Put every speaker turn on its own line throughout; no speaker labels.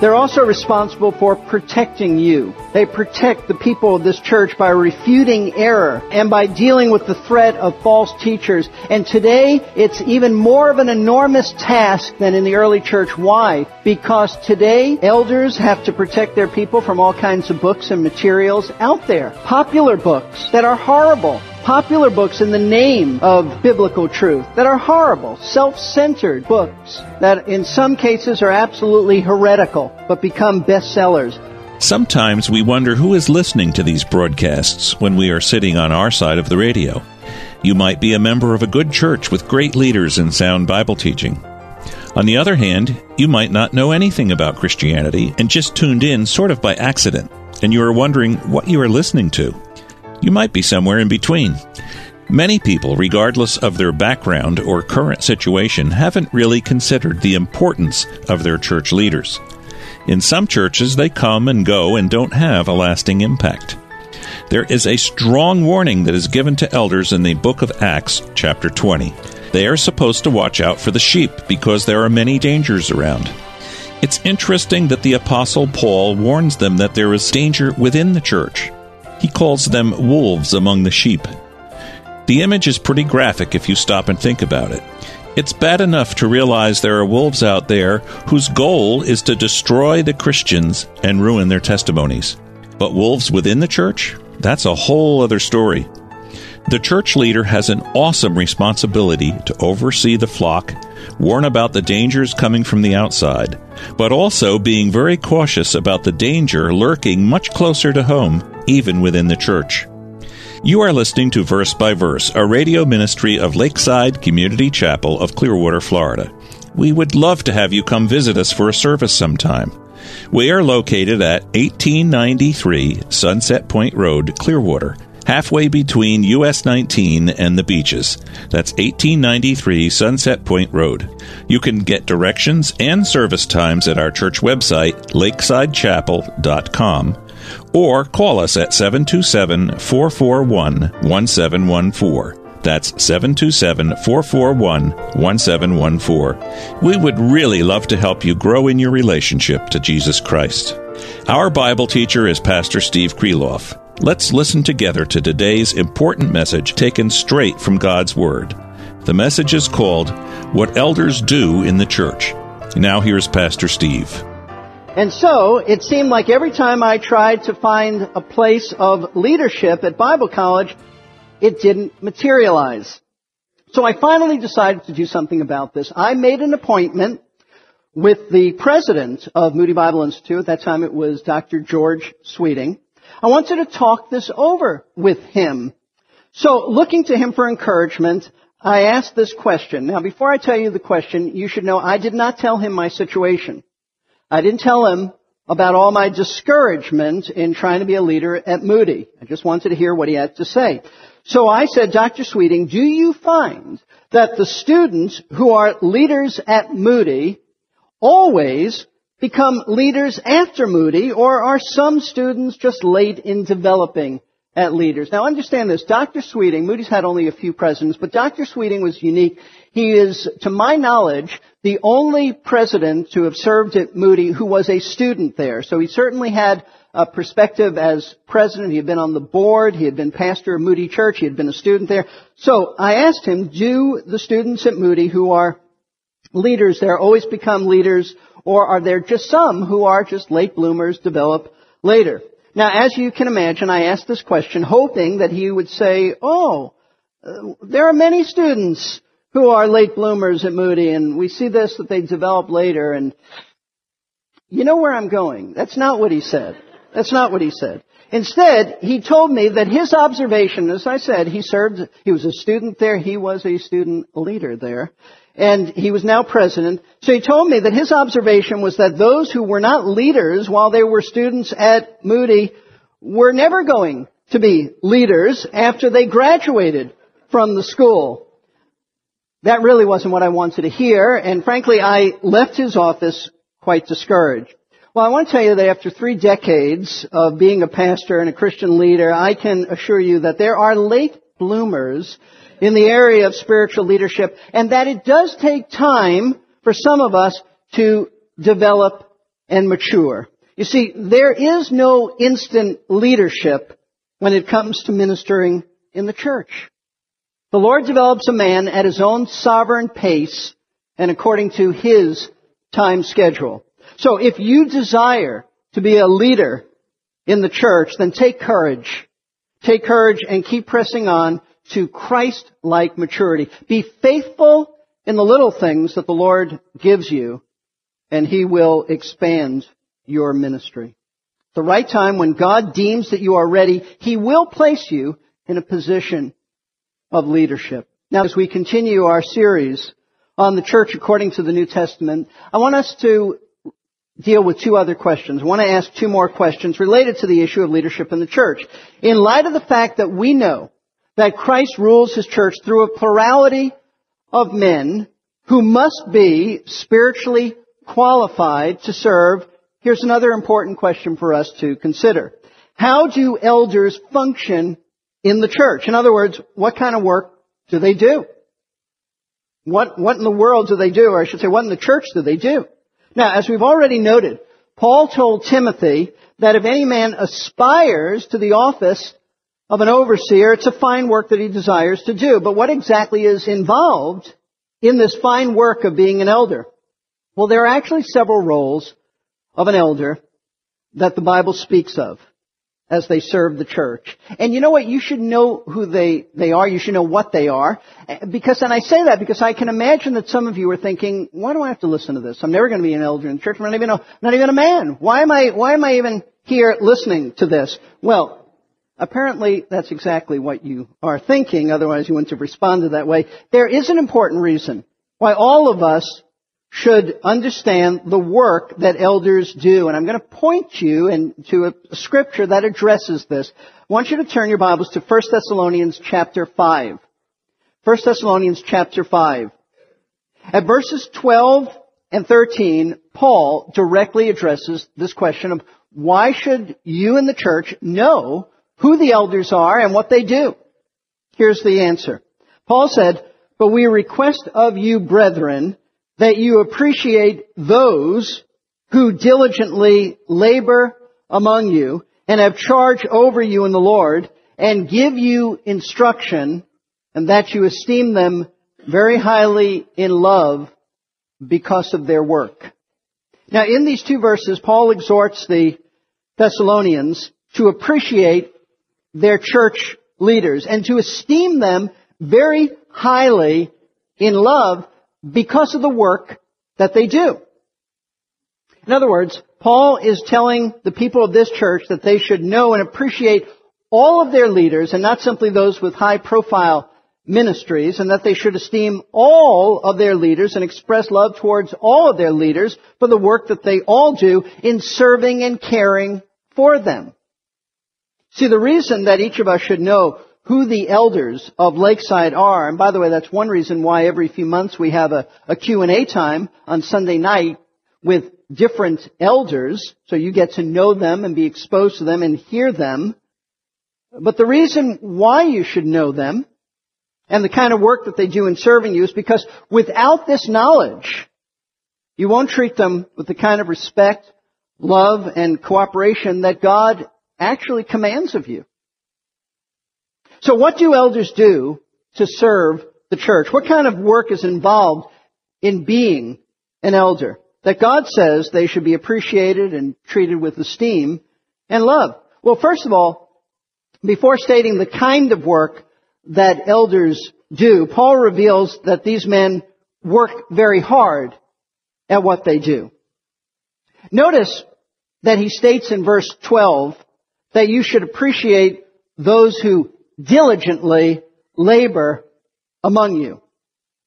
They're also responsible for protecting you. They protect the people of this church by refuting error and by dealing with the threat of false teachers. And today, it's even more of an enormous task than in the early church. Why? Because today, elders have to protect their people from all kinds of books and materials out there. Popular books that are horrible popular books in the name of biblical truth that are horrible, self-centered books that in some cases are absolutely heretical but become bestsellers.
Sometimes we wonder who is listening to these broadcasts when we are sitting on our side of the radio. You might be a member of a good church with great leaders and sound Bible teaching. On the other hand, you might not know anything about Christianity and just tuned in sort of by accident, and you are wondering what you are listening to. You might be somewhere in between. Many people, regardless of their background or current situation, haven't really considered the importance of their church leaders. In some churches, they come and go and don't have a lasting impact. There is a strong warning that is given to elders in the book of Acts, chapter 20. They are supposed to watch out for the sheep because there are many dangers around. It's interesting that the Apostle Paul warns them that there is danger within the church. He calls them wolves among the sheep. The image is pretty graphic if you stop and think about it. It's bad enough to realize there are wolves out there whose goal is to destroy the Christians and ruin their testimonies. But wolves within the church? That's a whole other story. The church leader has an awesome responsibility to oversee the flock, warn about the dangers coming from the outside, but also being very cautious about the danger lurking much closer to home, even within the church. You are listening to Verse by Verse, a radio ministry of Lakeside Community Chapel of Clearwater, Florida. We would love to have you come visit us for a service sometime. We are located at 1893 Sunset Point Road, Clearwater, halfway between US 19 and the beaches. That's 1893 Sunset Point Road. You can get directions and service times at our church website, lakesidechapel.com or call us at 727 441 1714. That's 727 441 1714. We would really love to help you grow in your relationship to Jesus Christ. Our Bible teacher is Pastor Steve Kreloff. Let's listen together to today's important message taken straight from God's Word. The message is called What Elders Do in the Church. Now here's Pastor Steve.
And so, it seemed like every time I tried to find a place of leadership at Bible college, it didn't materialize. So I finally decided to do something about this. I made an appointment with the president of Moody Bible Institute. At that time it was Dr. George Sweeting. I wanted to talk this over with him. So looking to him for encouragement, I asked this question. Now before I tell you the question, you should know I did not tell him my situation. I didn't tell him about all my discouragement in trying to be a leader at Moody. I just wanted to hear what he had to say. So I said, Dr. Sweeting, do you find that the students who are leaders at Moody always become leaders after Moody, or are some students just late in developing at leaders? Now understand this, Dr. Sweeting, Moody's had only a few presidents, but Dr. Sweeting was unique. He is, to my knowledge, the only president to have served at Moody who was a student there. So he certainly had a perspective as president. He had been on the board. He had been pastor of Moody Church. He had been a student there. So I asked him, do the students at Moody who are leaders there always become leaders or are there just some who are just late bloomers develop later? Now, as you can imagine, I asked this question hoping that he would say, oh, uh, there are many students who are late bloomers at Moody, and we see this that they develop later, and you know where I'm going. That's not what he said. That's not what he said. Instead, he told me that his observation, as I said, he served, he was a student there, he was a student leader there, and he was now president. So he told me that his observation was that those who were not leaders while they were students at Moody were never going to be leaders after they graduated from the school. That really wasn't what I wanted to hear, and frankly, I left his office quite discouraged. Well, I want to tell you that after three decades of being a pastor and a Christian leader, I can assure you that there are late bloomers in the area of spiritual leadership, and that it does take time for some of us to develop and mature. You see, there is no instant leadership when it comes to ministering in the church. The Lord develops a man at his own sovereign pace and according to his time schedule. So if you desire to be a leader in the church, then take courage. Take courage and keep pressing on to Christ-like maturity. Be faithful in the little things that the Lord gives you, and He will expand your ministry. The right time, when God deems that you are ready, He will place you in a position of leadership. Now, as we continue our series on the church according to the New Testament, I want us to deal with two other questions. I want to ask two more questions related to the issue of leadership in the church. In light of the fact that we know that Christ rules His church through a plurality of men who must be spiritually qualified to serve Here's another important question for us to consider. How do elders function in the church? In other words, what kind of work do they do? What, what in the world do they do? Or I should say, what in the church do they do? Now, as we've already noted, Paul told Timothy that if any man aspires to the office of an overseer, it's a fine work that he desires to do. But what exactly is involved in this fine work of being an elder? Well, there are actually several roles of an elder that the Bible speaks of as they serve the church. And you know what? You should know who they, they are. You should know what they are. Because, and I say that because I can imagine that some of you are thinking, why do I have to listen to this? I'm never going to be an elder in the church. I'm not even a, not even a man. Why am I, why am I even here listening to this? Well, apparently that's exactly what you are thinking. Otherwise you wouldn't have responded that way. There is an important reason why all of us should understand the work that elders do. And I'm going to point you in, to a scripture that addresses this. I want you to turn your Bibles to 1 Thessalonians chapter 5. 1 Thessalonians chapter 5. At verses 12 and 13, Paul directly addresses this question of why should you in the church know who the elders are and what they do? Here's the answer. Paul said, But we request of you, brethren, that you appreciate those who diligently labor among you and have charge over you in the Lord and give you instruction and that you esteem them very highly in love because of their work. Now in these two verses, Paul exhorts the Thessalonians to appreciate their church leaders and to esteem them very highly in love because of the work that they do. In other words, Paul is telling the people of this church that they should know and appreciate all of their leaders and not simply those with high profile ministries and that they should esteem all of their leaders and express love towards all of their leaders for the work that they all do in serving and caring for them. See, the reason that each of us should know who the elders of Lakeside are. And by the way, that's one reason why every few months we have a, a Q&A time on Sunday night with different elders, so you get to know them and be exposed to them and hear them. But the reason why you should know them and the kind of work that they do in serving you is because without this knowledge, you won't treat them with the kind of respect, love, and cooperation that God actually commands of you. So what do elders do to serve the church? What kind of work is involved in being an elder? That God says they should be appreciated and treated with esteem and love. Well, first of all, before stating the kind of work that elders do, Paul reveals that these men work very hard at what they do. Notice that he states in verse 12 that you should appreciate those who diligently labor among you.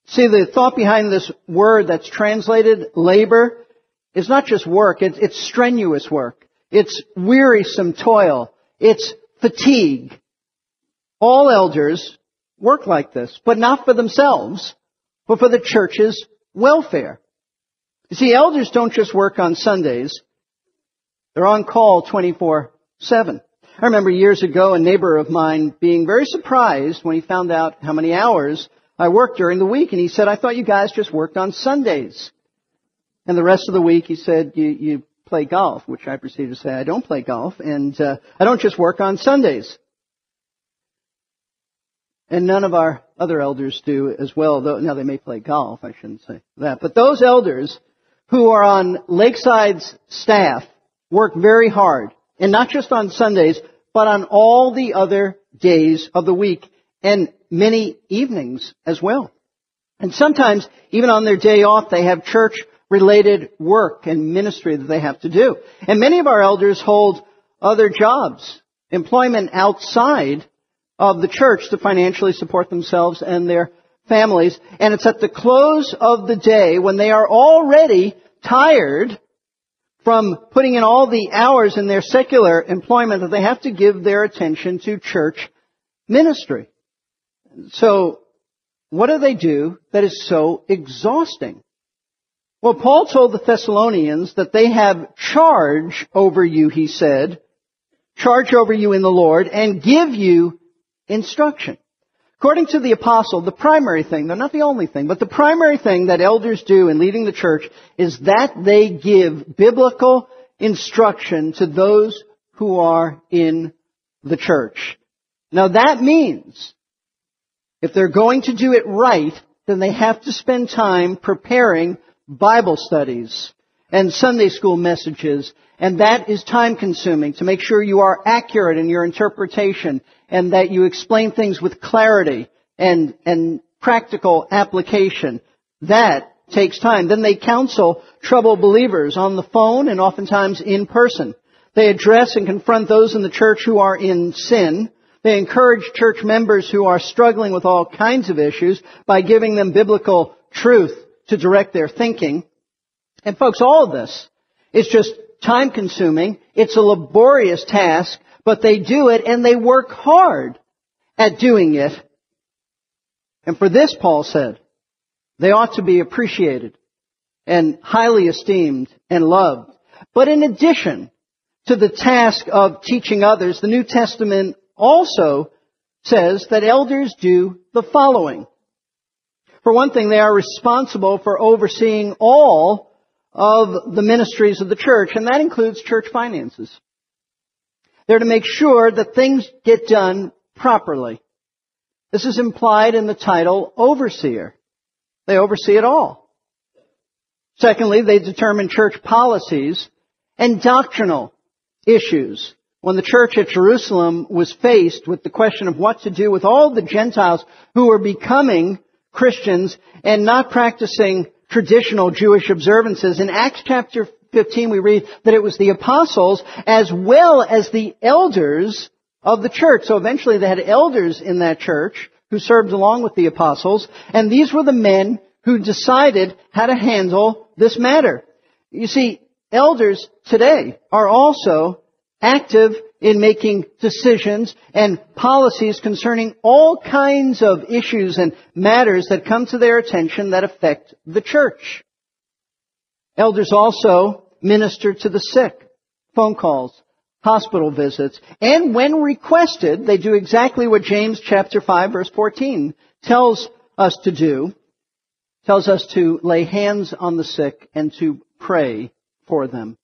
See, the thought behind this word that's translated labor is not just work, it's, strenuous work. It's wearisome toil. It's fatigue. All elders work like this, but not for themselves, but for the church's welfare. You see, elders don't just work on Sundays. They're on call 24-7. I remember years ago a neighbor of mine being very surprised when he found out how many hours I worked during the week. And he said, I thought you guys just worked on Sundays. And the rest of the week he said, you, you play golf, which I proceeded to say, I don't play golf. And uh, I don't just work on Sundays. And none of our other elders do as well, though now they may play golf, I shouldn't say that. But those elders who are on Lakeside's staff work very hard. And not just on Sundays, but on all the other days of the week and many evenings as well. And sometimes, even on their day off, they have church related work and ministry that they have to do. And many of our elders hold other jobs, employment outside of the church to financially support themselves and their families. And it's at the close of the day when they are already tired from putting in all the hours in their secular employment that they have to give their attention to church ministry. So, what do they do that is so exhausting? Well, Paul told the Thessalonians that they have charge over you, he said, charge over you in the Lord, and give you instruction. According to the apostle, the primary thing, they're not the only thing, but the primary thing that elders do in leading the church is that they give biblical instruction to those who are in the church. Now that means if they're going to do it right, then they have to spend time preparing Bible studies and Sunday school messages, and that is time consuming to make sure you are accurate in your interpretation and that you explain things with clarity and, and practical application. That takes time. Then they counsel troubled believers on the phone and oftentimes in person. They address and confront those in the church who are in sin. They encourage church members who are struggling with all kinds of issues by giving them biblical truth to direct their thinking. And folks, all of this is just time consuming. It's a laborious task but they do it and they work hard at doing it. And for this, Paul said, they ought to be appreciated and highly esteemed and loved. But in addition to the task of teaching others, the New Testament also says that elders do the following. For one thing, they are responsible for overseeing all of the ministries of the church, and that includes church finances. They're to make sure that things get done properly. This is implied in the title overseer. They oversee it all. Secondly, they determine church policies and doctrinal issues. When the church at Jerusalem was faced with the question of what to do with all the Gentiles who were becoming Christians and not practicing traditional Jewish observances, in Acts chapter 15 we read that it was the apostles as well as the elders of the church. So eventually they had elders in that church who served along with the apostles, and these were the men who decided how to handle this matter. You see, elders today are also active in making decisions and policies concerning all kinds of issues and matters that come to their attention that affect the church. Elders also minister to the sick, phone calls, hospital visits, and when requested, they do exactly what James chapter 5 verse 14 tells us to do, tells us to lay hands on the sick and to pray for them.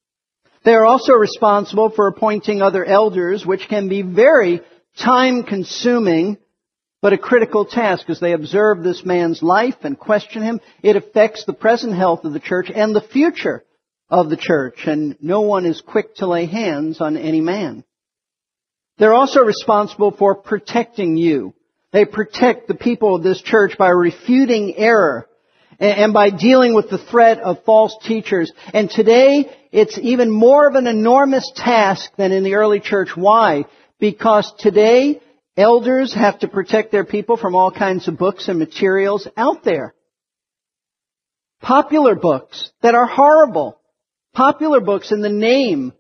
They are also responsible for appointing other elders, which can be very time consuming, but a critical task as they observe this man's life and question him. It affects the present health of the church and the future of the church, and no one is quick to lay hands on any man. They're also responsible for protecting you. They protect the people of this church by refuting error and by dealing with the threat of false teachers. And today it's even more of an enormous task than in the early church. Why? Because today, elders have to protect their people from all kinds of books and materials out there. Popular books that are horrible. Popular books in the name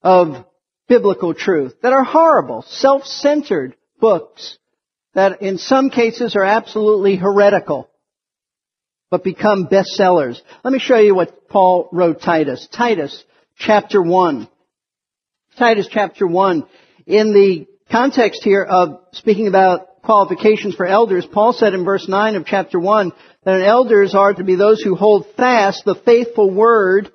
of biblical truth that are horrible, self-centered books that in some cases are absolutely heretical but become bestsellers. Let me show you what Paul wrote Titus. Titus chapter 1. Titus chapter 1. In the context here of speaking about qualifications for elders, Paul said in verse 9 of chapter 1 that elders are to be those who hold fast the faithful word,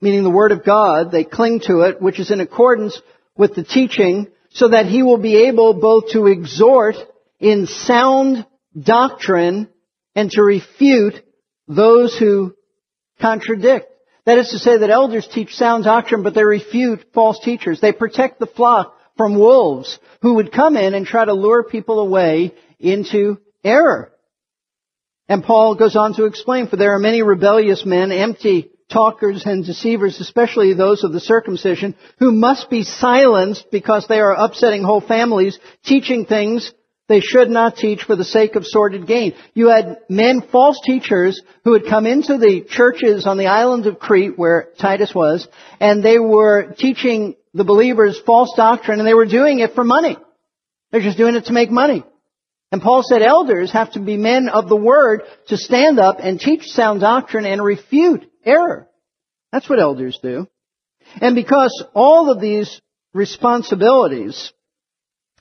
meaning the word of God. They cling to it, which is in accordance with the teaching, so that he will be able both to exhort in sound doctrine and to refute those who contradict. That is to say that elders teach sound doctrine, but they refute false teachers. They protect the flock from wolves who would come in and try to lure people away into error. And Paul goes on to explain, for there are many rebellious men, empty talkers and deceivers, especially those of the circumcision, who must be silenced because they are upsetting whole families, teaching things they should not teach for the sake of sordid gain. You had men, false teachers, who had come into the churches on the island of Crete, where Titus was, and they were teaching the believers false doctrine, and they were doing it for money. They're just doing it to make money. And Paul said elders have to be men of the word to stand up and teach sound doctrine and refute error. That's what elders do. And because all of these responsibilities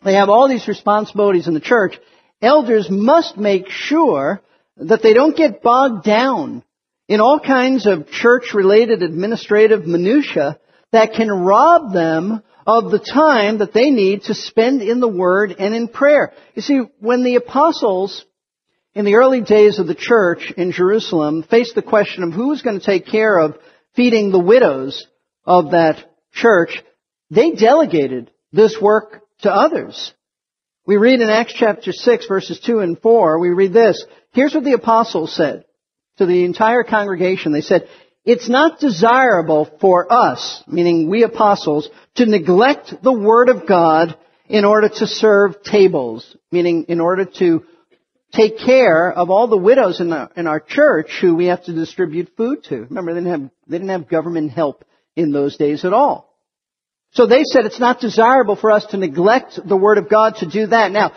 they have all these responsibilities in the church. Elders must make sure that they don't get bogged down in all kinds of church-related administrative minutia that can rob them of the time that they need to spend in the Word and in prayer. You see, when the apostles in the early days of the church in Jerusalem faced the question of who was going to take care of feeding the widows of that church, they delegated this work to others. We read in Acts chapter 6 verses 2 and 4, we read this. Here's what the apostles said to the entire congregation. They said, it's not desirable for us, meaning we apostles, to neglect the word of God in order to serve tables, meaning in order to take care of all the widows in our, in our church who we have to distribute food to. Remember, they didn't have, they didn't have government help in those days at all. So they said it's not desirable for us to neglect the Word of God to do that. Now,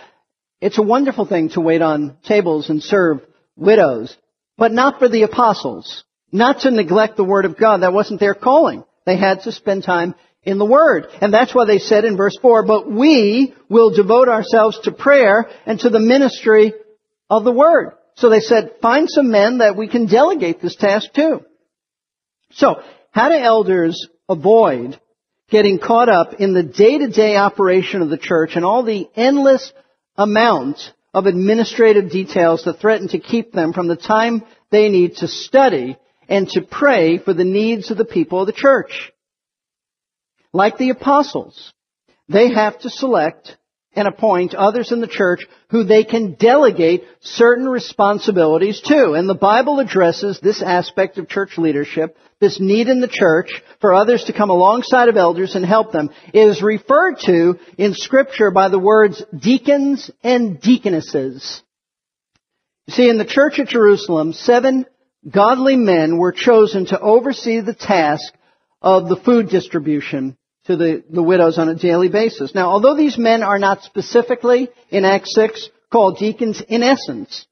it's a wonderful thing to wait on tables and serve widows, but not for the apostles. Not to neglect the Word of God. That wasn't their calling. They had to spend time in the Word. And that's why they said in verse 4, but we will devote ourselves to prayer and to the ministry of the Word. So they said, find some men that we can delegate this task to. So, how do elders avoid getting caught up in the day-to-day operation of the church and all the endless amount of administrative details that threaten to keep them from the time they need to study and to pray for the needs of the people of the church. Like the apostles, they have to select and appoint others in the church who they can delegate certain responsibilities to. And the Bible addresses this aspect of church leadership, this need in the church for others to come alongside of elders and help them. It is referred to in scripture by the words deacons and deaconesses. You see, in the church at Jerusalem, seven godly men were chosen to oversee the task of the food distribution to the, the widows on a daily basis. Now, although these men are not specifically in Acts 6 called deacons, in essence,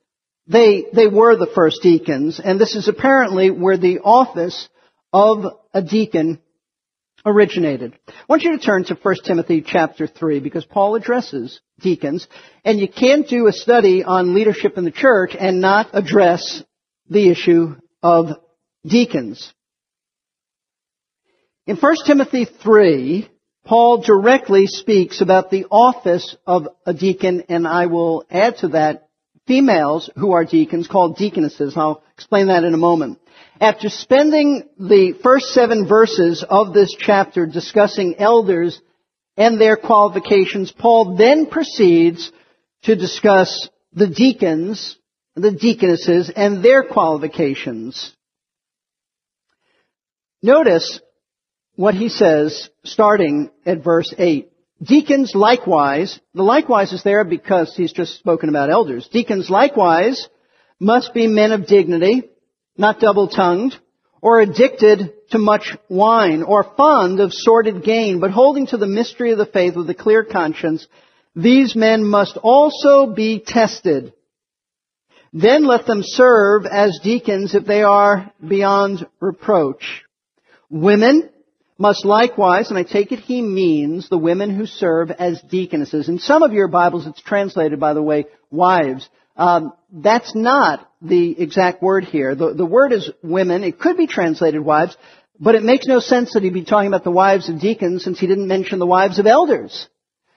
they, they were the first deacons, and this is apparently where the office of a deacon originated. I want you to turn to 1 Timothy chapter 3 because Paul addresses deacons, and you can't do a study on leadership in the church and not address the issue of deacons. In 1 Timothy 3, Paul directly speaks about the office of a deacon, and I will add to that females who are deacons called deaconesses. I'll explain that in a moment. After spending the first seven verses of this chapter discussing elders and their qualifications, Paul then proceeds to discuss the deacons, the deaconesses, and their qualifications. Notice what he says starting at verse 8. Deacons likewise, the likewise is there because he's just spoken about elders. Deacons likewise must be men of dignity, not double-tongued, or addicted to much wine, or fond of sordid gain, but holding to the mystery of the faith with a clear conscience. These men must also be tested. Then let them serve as deacons if they are beyond reproach. Women must likewise, and I take it he means the women who serve as deaconesses. In some of your Bibles, it's translated, by the way, wives. Um, that's not the exact word here. The, the word is women. It could be translated wives, but it makes no sense that he'd be talking about the wives of deacons since he didn't mention the wives of elders.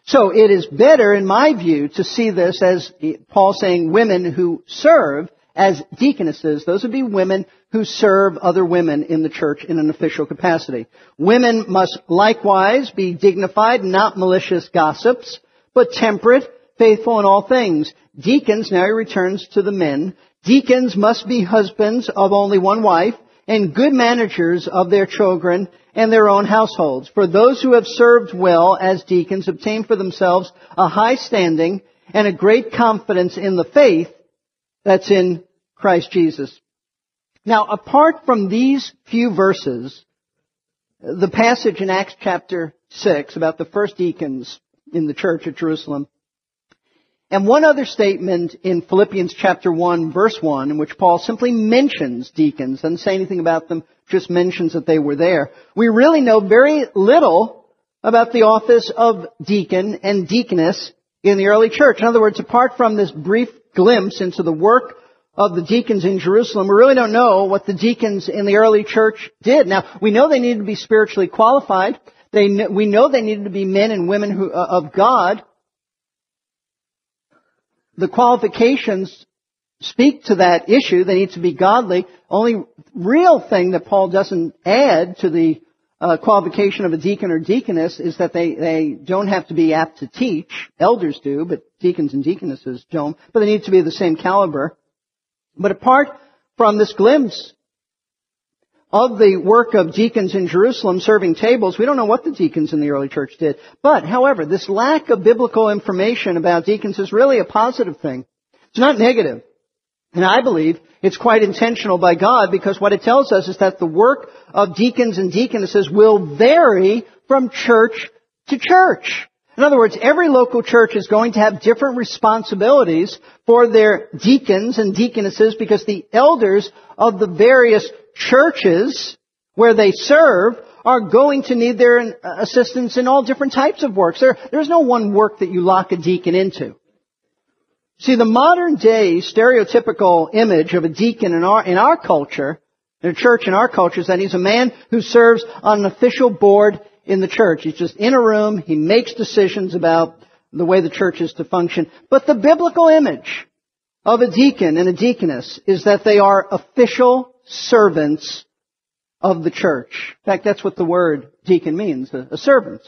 So it is better, in my view, to see this as Paul saying women who serve as deaconesses. Those would be women who serve other women in the church in an official capacity. Women must likewise be dignified, not malicious gossips, but temperate, faithful in all things. Deacons, now he returns to the men, deacons must be husbands of only one wife, and good managers of their children and their own households. For those who have served well as deacons obtain for themselves a high standing and a great confidence in the faith that's in Christ Jesus. Now, apart from these few verses, the passage in Acts chapter 6 about the first deacons in the church at Jerusalem and one other statement in Philippians chapter 1 verse 1 in which Paul simply mentions deacons, doesn't say anything about them, just mentions that they were there. We really know very little about the office of deacon and deaconess in the early church. In other words, apart from this brief glimpse into the work of the deacons in Jerusalem, we really don't know what the deacons in the early church did. Now, we know they needed to be spiritually qualified. They, we know they needed to be men and women who, uh, of God the qualifications speak to that issue. They need to be godly. Only real thing that Paul doesn't add to the uh, qualification of a deacon or deaconess is that they, they don't have to be apt to teach. Elders do, but deacons and deaconesses don't. But they need to be of the same caliber. But apart from this glimpse of the work of deacons in Jerusalem serving tables, we don't know what the deacons in the early church did. But, however, this lack of biblical information about deacons is really a positive thing. It's not negative. And I believe it's quite intentional by God because what it tells us is that the work of deacons and deaconesses will vary from church to church. In other words, every local church is going to have different responsibilities for their deacons and deaconesses because the elders of the various churches where they serve are going to need their uh, assistance in all different types of works. There, there's no one work that you lock a deacon into. See, the modern day stereotypical image of a deacon in our, in our culture, in a church in our culture, is that he's a man who serves on an official board in the church. He's just in a room, he makes decisions about the way the church is to function. But the biblical image of a deacon and a deaconess is that they are official servants of the church. In fact, that's what the word deacon means, a, servant.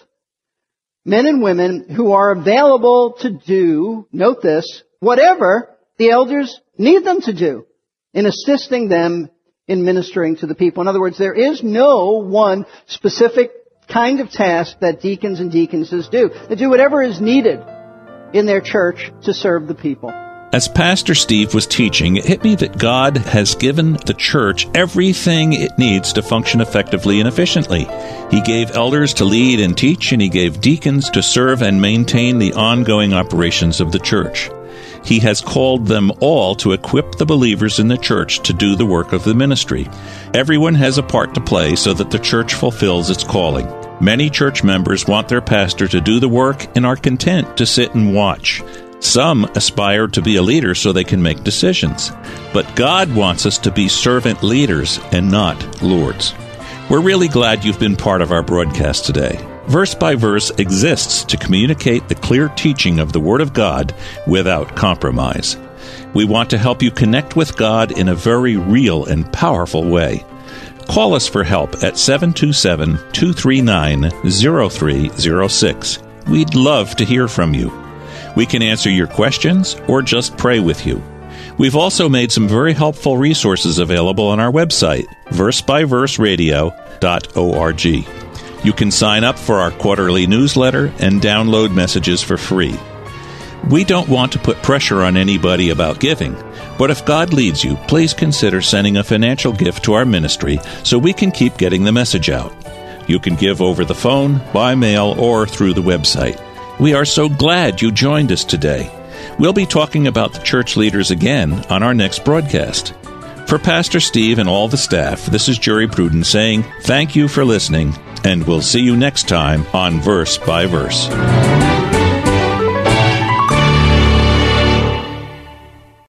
Men and women who are available to do, note this, whatever the elders need them to do in assisting them in ministering to the people. In other words, there is no one specific kind of task that deacons and deaconesses do. They do whatever is needed in their church to serve the people.
As Pastor Steve was teaching, it hit me that God has given the church everything it needs to function effectively and efficiently. He gave elders to lead and teach, and He gave deacons to serve and maintain the ongoing operations of the church. He has called them all to equip the believers in the church to do the work of the ministry. Everyone has a part to play so that the church fulfills its calling. Many church members want their pastor to do the work and are content to sit and watch. Some aspire to be a leader so they can make decisions. But God wants us to be servant leaders and not lords. We're really glad you've been part of our broadcast today. Verse by Verse exists to communicate the clear teaching of the Word of God without compromise. We want to help you connect with God in a very real and powerful way. Call us for help at 727 239 0306. We'd love to hear from you. We can answer your questions or just pray with you. We've also made some very helpful resources available on our website, versebyverseradio.org. You can sign up for our quarterly newsletter and download messages for free. We don't want to put pressure on anybody about giving, but if God leads you, please consider sending a financial gift to our ministry so we can keep getting the message out. You can give over the phone, by mail, or through the website. We are so glad you joined us today. We'll be talking about the church leaders again on our next broadcast. For Pastor Steve and all the staff, this is Jerry Pruden saying thank you for listening, and we'll see you next time on Verse by Verse.